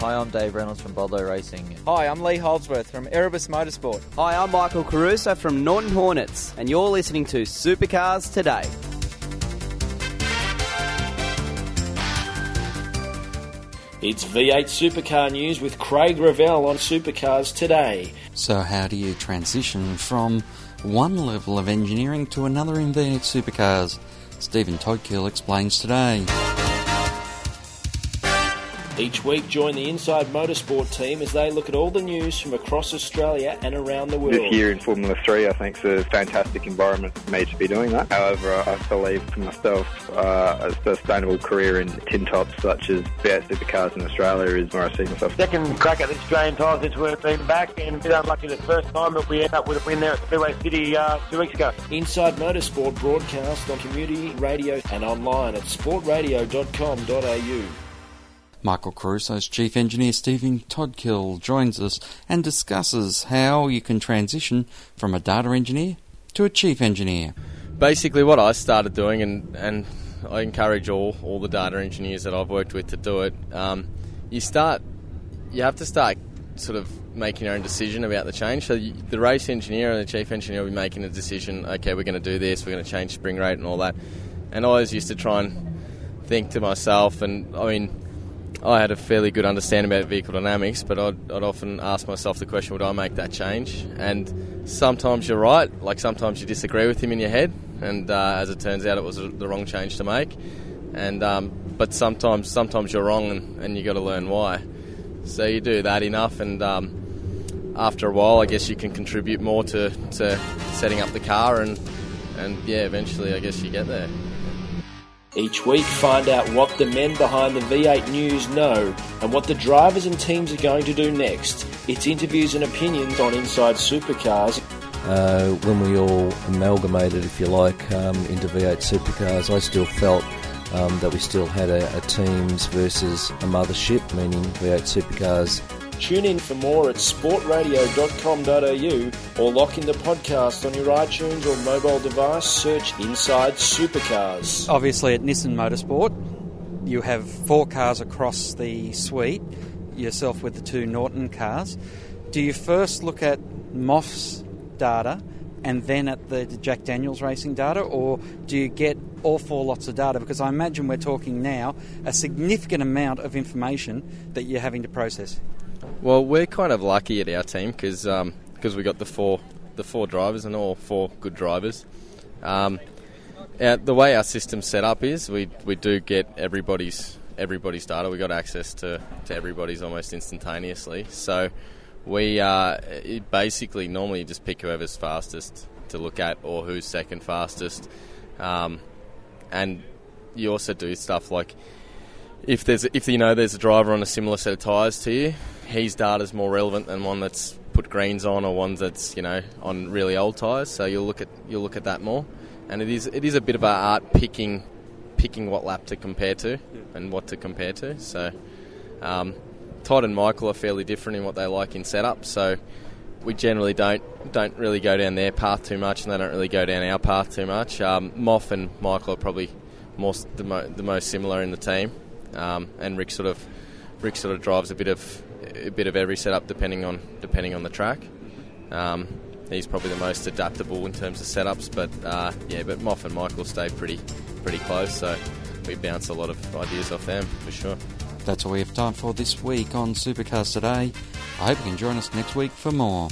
Hi, I'm Dave Reynolds from Bottle-O Racing. Hi, I'm Lee Holdsworth from Erebus Motorsport. Hi, I'm Michael Caruso from Norton Hornets, and you're listening to Supercars Today. It's V8 Supercar News with Craig Ravel on Supercars Today. So, how do you transition from one level of engineering to another in V8 Supercars? Stephen Toadkill explains today. Each week, join the Inside Motorsport team as they look at all the news from across Australia and around the world. This year in Formula 3, I think is a fantastic environment for me to be doing that. However, I believe for myself, uh, a sustainable career in tin tops such as V8 Supercars in Australia is where I see myself. Second crack at the Australian title since we've been back and a bit unlucky the first time, but we end up with a win there at Speedway City uh, two weeks ago. Inside Motorsport broadcast on community radio and online at sportradio.com.au. Michael Caruso's chief engineer Stephen Toadkill joins us and discusses how you can transition from a data engineer to a chief engineer. Basically, what I started doing, and, and I encourage all, all the data engineers that I've worked with to do it, um, you start, you have to start sort of making your own decision about the change. So you, the race engineer and the chief engineer will be making a decision. Okay, we're going to do this. We're going to change spring rate and all that. And I always used to try and think to myself, and I mean, I had a fairly good understanding about vehicle dynamics, but I'd, I'd, often ask myself the question, would I make that change? And sometimes you're right, like sometimes you disagree with him in your head, and uh, as it turns out, it was the wrong change to make. And um, but sometimes sometimes you're wrong, and, and you got to learn why. So you do that enough, and um, after a while, I guess you can contribute more to, to setting up the car, and and yeah, eventually, I guess you get there. Each week, find out what the men behind the V8 News know and what the drivers and teams are going to do next. It's interviews and opinions on Inside Supercars. Uh, when we all amalgamated, if you like, um, into V8 Supercars, I still felt um, that we still had a, a teams versus a mothership, meaning V8 Supercars Tune in for more at sportradio.com.au or lock in the podcast on your iTunes or mobile device. Search Inside Supercars. Obviously, at Nissan Motorsport, you have four cars across the suite, yourself with the two Norton cars. Do you first look at MOF's data and then at the Jack Daniels racing data, or do you get all four lots of data? Because I imagine we're talking now a significant amount of information that you're having to process. Well, we're kind of lucky at our team because um, cause we got the four the four drivers and all four good drivers. Um, our, the way our system's set up is we we do get everybody's everybody's data. We got access to, to everybody's almost instantaneously. So we uh, basically normally just pick whoever's fastest to look at or who's second fastest, um, and you also do stuff like if there's if you know there's a driver on a similar set of tyres to you, his data is more relevant than one that's put greens on or one that's you know on really old tyres. So you'll look at you'll look at that more, and it is it is a bit of an art picking picking what lap to compare to and what to compare to. So um, Todd and Michael are fairly different in what they like in setup. So we generally don't don't really go down their path too much, and they don't really go down our path too much. Um, Moff and Michael are probably more the, mo- the most similar in the team, um, and Rick sort of Rick sort of drives a bit of a bit of every setup depending on depending on the track. Um, he's probably the most adaptable in terms of setups, but uh, yeah, but Moff and Michael stay pretty pretty close, so we bounce a lot of ideas off them for sure. That's all we have time for this week on Supercars Today. I hope you can join us next week for more.